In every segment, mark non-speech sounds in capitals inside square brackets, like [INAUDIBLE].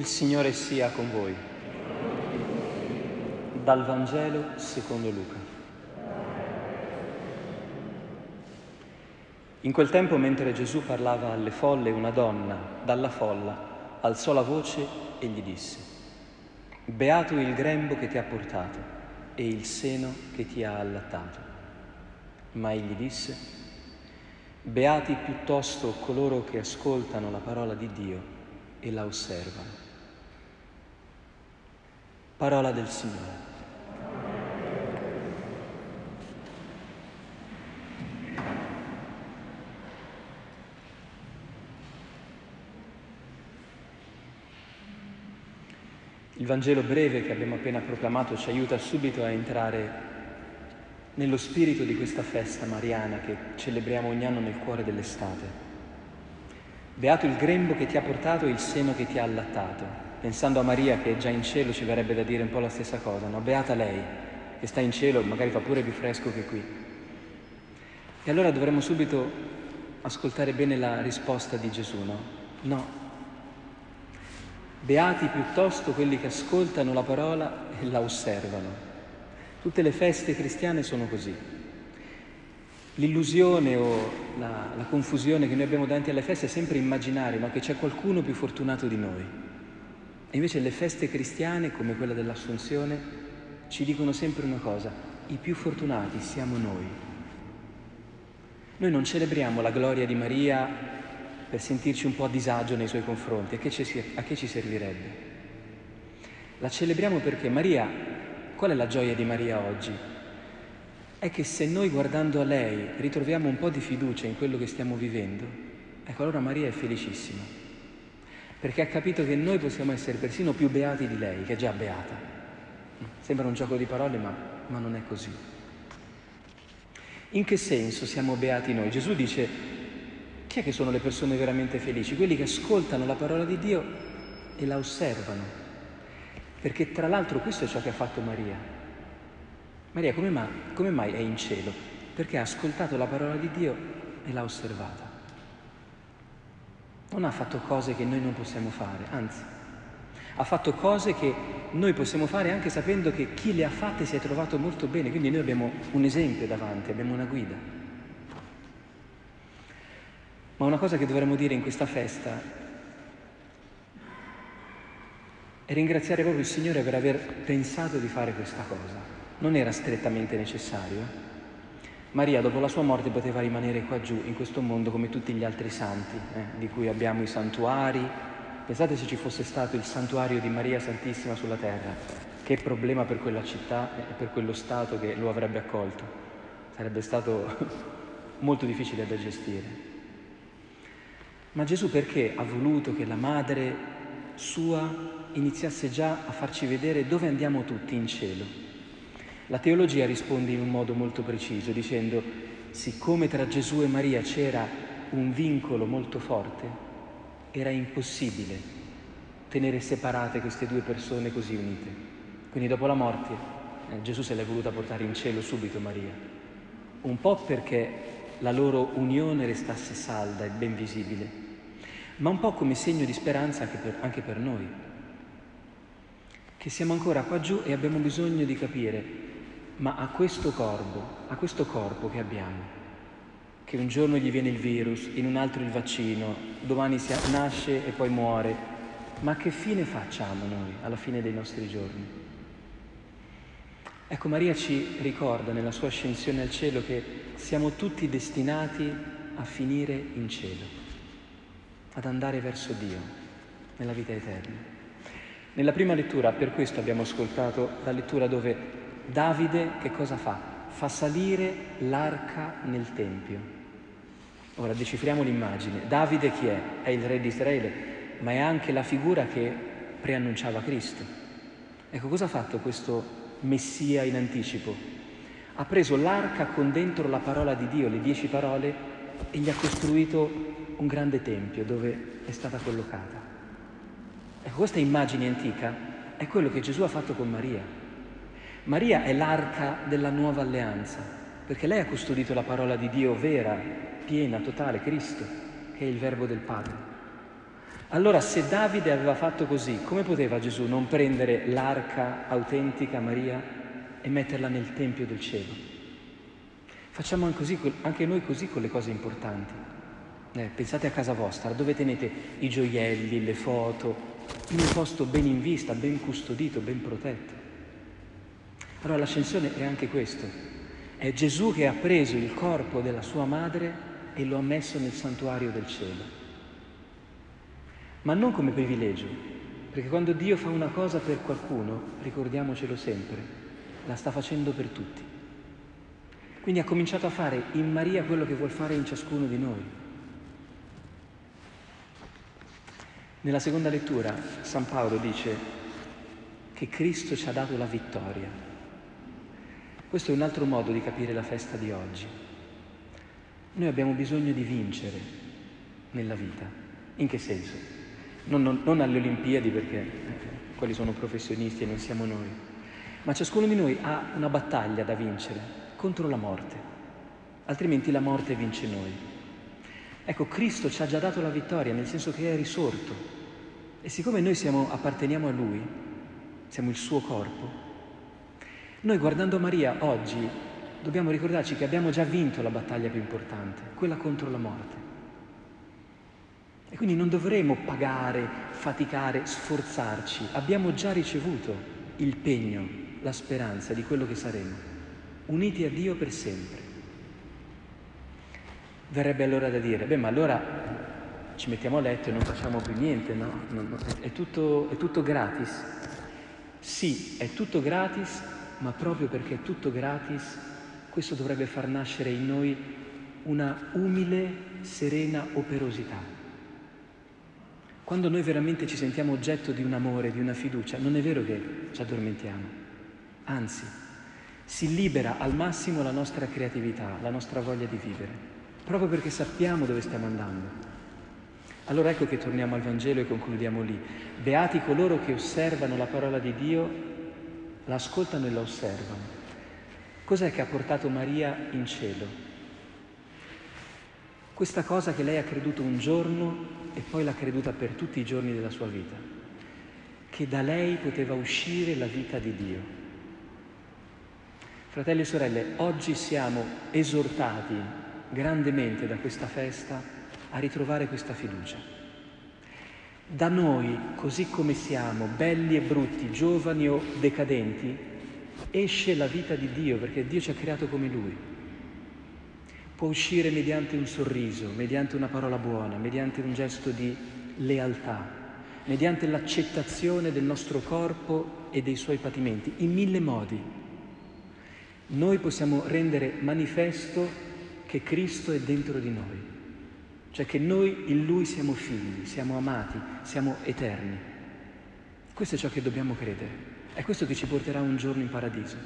Il Signore sia con voi. Dal Vangelo secondo Luca. In quel tempo, mentre Gesù parlava alle folle, una donna dalla folla alzò la voce e gli disse, Beato il grembo che ti ha portato e il seno che ti ha allattato. Ma egli disse, Beati piuttosto coloro che ascoltano la parola di Dio e la osservano. Parola del Signore. Il Vangelo breve che abbiamo appena proclamato ci aiuta subito a entrare nello spirito di questa festa mariana che celebriamo ogni anno nel cuore dell'estate. Beato il grembo che ti ha portato e il seno che ti ha allattato. Pensando a Maria che è già in cielo ci verrebbe da dire un po' la stessa cosa, no? Beata lei che sta in cielo, magari fa pure più fresco che qui. E allora dovremmo subito ascoltare bene la risposta di Gesù, no? No. Beati piuttosto quelli che ascoltano la parola e la osservano. Tutte le feste cristiane sono così. L'illusione o la, la, confusione che noi abbiamo davanti alle feste è sempre immaginare no? che c'è qualcuno più fortunato di noi. Invece le feste cristiane, come quella dell'Assunzione, ci dicono sempre una cosa, i più fortunati siamo noi. Noi non celebriamo la gloria di Maria per sentirci un po' a disagio nei suoi confronti, a che ci, a che ci servirebbe? La celebriamo perché Maria, qual è la gioia di Maria oggi? è che se noi guardando a lei ritroviamo un po' di fiducia in quello che stiamo vivendo, ecco allora Maria è felicissima, perché ha capito che noi possiamo essere persino più beati di lei, che è già beata. Sembra un gioco di parole, ma, ma non è così. In che senso siamo beati noi? Gesù dice, chi è che sono le persone veramente felici? Quelli che ascoltano la parola di Dio e la osservano. Perché tra l'altro questo è ciò che ha fatto Maria. Maria come mai, come mai, è in cielo? Perché ha ascoltato la parola di Dio e l'ha osservata. Non ha fatto cose che noi non possiamo fare, anzi, ha fatto cose che noi possiamo fare anche sapendo che chi le ha fatte si è trovato molto bene, quindi noi abbiamo un esempio davanti, abbiamo una guida. Ma una cosa che dovremmo dire in questa festa è ringraziare proprio il Signore per aver pensato di fare questa cosa non era strettamente necessario. Maria dopo la sua morte poteva rimanere qua giù, in questo mondo, come tutti gli altri santi, eh, di cui abbiamo i santuari. Pensate se ci fosse stato il santuario di Maria Santissima sulla terra, che problema per quella città e per quello Stato che lo avrebbe accolto. Sarebbe stato [LAUGHS] molto difficile da gestire. Ma Gesù perché ha voluto che la madre sua iniziasse già a farci vedere dove andiamo tutti in cielo? La teologia risponde in un modo molto preciso dicendo, siccome tra Gesù e Maria c'era un vincolo molto forte, era impossibile tenere separate queste due persone così unite. Quindi dopo la morte eh, Gesù se l'è voluta portare in cielo subito Maria, un po' perché la loro unione restasse salda e ben visibile, ma un po' come segno di speranza anche per, anche per noi, che siamo ancora qua giù e abbiamo bisogno di capire ma a questo corpo, a questo corpo che abbiamo, che un giorno gli viene il virus, in un altro il vaccino, domani si nasce e poi muore, ma che fine facciamo noi alla fine dei nostri giorni? Ecco, Maria ci ricorda nella sua ascensione al cielo che siamo tutti destinati a finire in cielo, ad andare verso Dio, nella vita eterna. Nella prima lettura, per questo abbiamo ascoltato la lettura dove Davide che cosa fa? Fa salire l'arca nel Tempio. Ora decifriamo l'immagine. Davide chi è? È il re di Israele, ma è anche la figura che preannunciava Cristo. Ecco cosa ha fatto questo Messia in anticipo? Ha preso l'arca con dentro la parola di Dio, le dieci parole, e gli ha costruito un grande tempio dove è stata collocata. Ecco, questa immagine antica è quello che Gesù ha fatto con Maria. Maria è l'arca della nuova alleanza, perché lei ha custodito la parola di Dio vera, piena, totale, Cristo, che è il verbo del Padre. Allora se Davide aveva fatto così, come poteva Gesù non prendere l'arca autentica Maria e metterla nel Tempio del cielo? Facciamo anche noi così con le cose importanti. Eh, pensate a casa vostra, dove tenete i gioielli, le foto, in un posto ben in vista, ben custodito, ben protetto. Allora l'ascensione è anche questo. È Gesù che ha preso il corpo della sua madre e lo ha messo nel santuario del cielo ma non come privilegio, perché quando Dio fa una cosa per qualcuno, ricordiamocelo sempre, la sta facendo per tutti. Quindi ha cominciato a fare in Maria quello che vuol fare in ciascuno di noi. Nella seconda lettura San Paolo dice che Cristo ci ha dato la vittoria. Questo è un altro modo di capire la festa di oggi. Noi abbiamo bisogno di vincere nella vita. In che senso? non, non, non alle Olimpiadi perché eh, quelli sono professionisti e non siamo noi, ma ciascuno di noi ha una battaglia da vincere contro la morte, altrimenti la morte vince noi. Ecco, Cristo ci ha già dato la vittoria, nel senso che è risorto. E siccome noi siamo, apparteniamo a Lui, siamo il suo corpo, noi guardando Maria oggi dobbiamo ricordarci che abbiamo già vinto la battaglia più importante, quella contro la morte. E quindi non dovremo pagare, faticare, sforzarci. Abbiamo già ricevuto il pegno, la speranza di quello che saremo, uniti a Dio per sempre. Verrebbe allora da dire, beh ma allora ci mettiamo a letto e non facciamo più niente, no? è, tutto, è tutto gratis. Sì, è tutto gratis, ma proprio perché è tutto gratis, questo dovrebbe far nascere in noi una umile, serena operosità. Quando noi veramente ci sentiamo oggetto di un amore, di una fiducia, non è vero che ci addormentiamo, anzi, si libera al massimo la nostra creatività, la nostra voglia di vivere, proprio perché sappiamo dove stiamo andando. Allora ecco che torniamo al Vangelo e concludiamo lì. Beati coloro che osservano la parola di Dio, la ascoltano e la osservano. Cos'è che ha portato Maria in cielo? Questa cosa che lei ha creduto un giorno e poi l'ha creduta per tutti i giorni della sua vita, che da lei poteva uscire la vita di Dio. Fratelli e sorelle, oggi siamo esortati grandemente da questa festa a ritrovare questa fiducia. Da noi, così come siamo, belli e brutti, giovani o decadenti, esce la vita di Dio perché Dio ci ha creato come Lui può uscire mediante un sorriso, mediante una parola buona, mediante un gesto di lealtà, mediante l'accettazione del nostro corpo e dei suoi patimenti, in mille modi. Noi possiamo rendere manifesto che Cristo è dentro di noi, cioè che noi in Lui siamo figli, siamo amati, siamo eterni. Questo è ciò che dobbiamo credere, è questo che ci porterà un giorno in paradiso.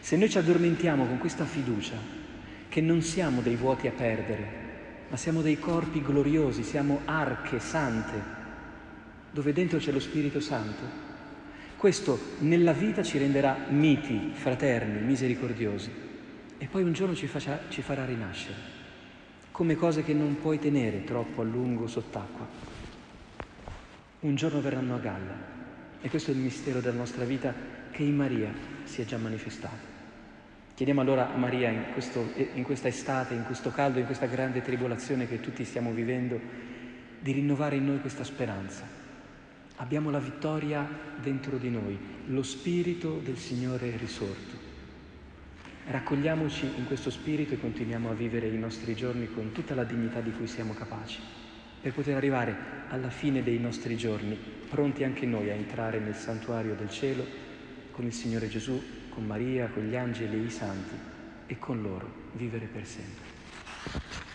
Se noi ci addormentiamo con questa fiducia, che non siamo dei vuoti a perdere, ma siamo dei corpi gloriosi, siamo arche sante, dove dentro c'è lo Spirito Santo. Questo nella vita ci renderà miti, fraterni, misericordiosi e poi un giorno ci, faccia, ci farà rinascere, come cose che non puoi tenere troppo a lungo sott'acqua. Un giorno verranno a galla e questo è il mistero della nostra vita che in Maria si è già manifestato. Chiediamo allora a Maria in, questo, in, questa estate, in questo caldo, in questa grande tribolazione che tutti stiamo vivendo, di rinnovare in noi questa speranza. Abbiamo la vittoria dentro di noi, lo spirito del Signore risorto. Raccogliamoci in questo spirito e continuiamo a vivere i nostri giorni con tutta la dignità di cui siamo capaci, per poter arrivare alla fine dei nostri giorni, pronti anche noi a entrare nel santuario del cielo con il Signore Gesù con Maria, con gli angeli e i santi e con loro vivere per sempre.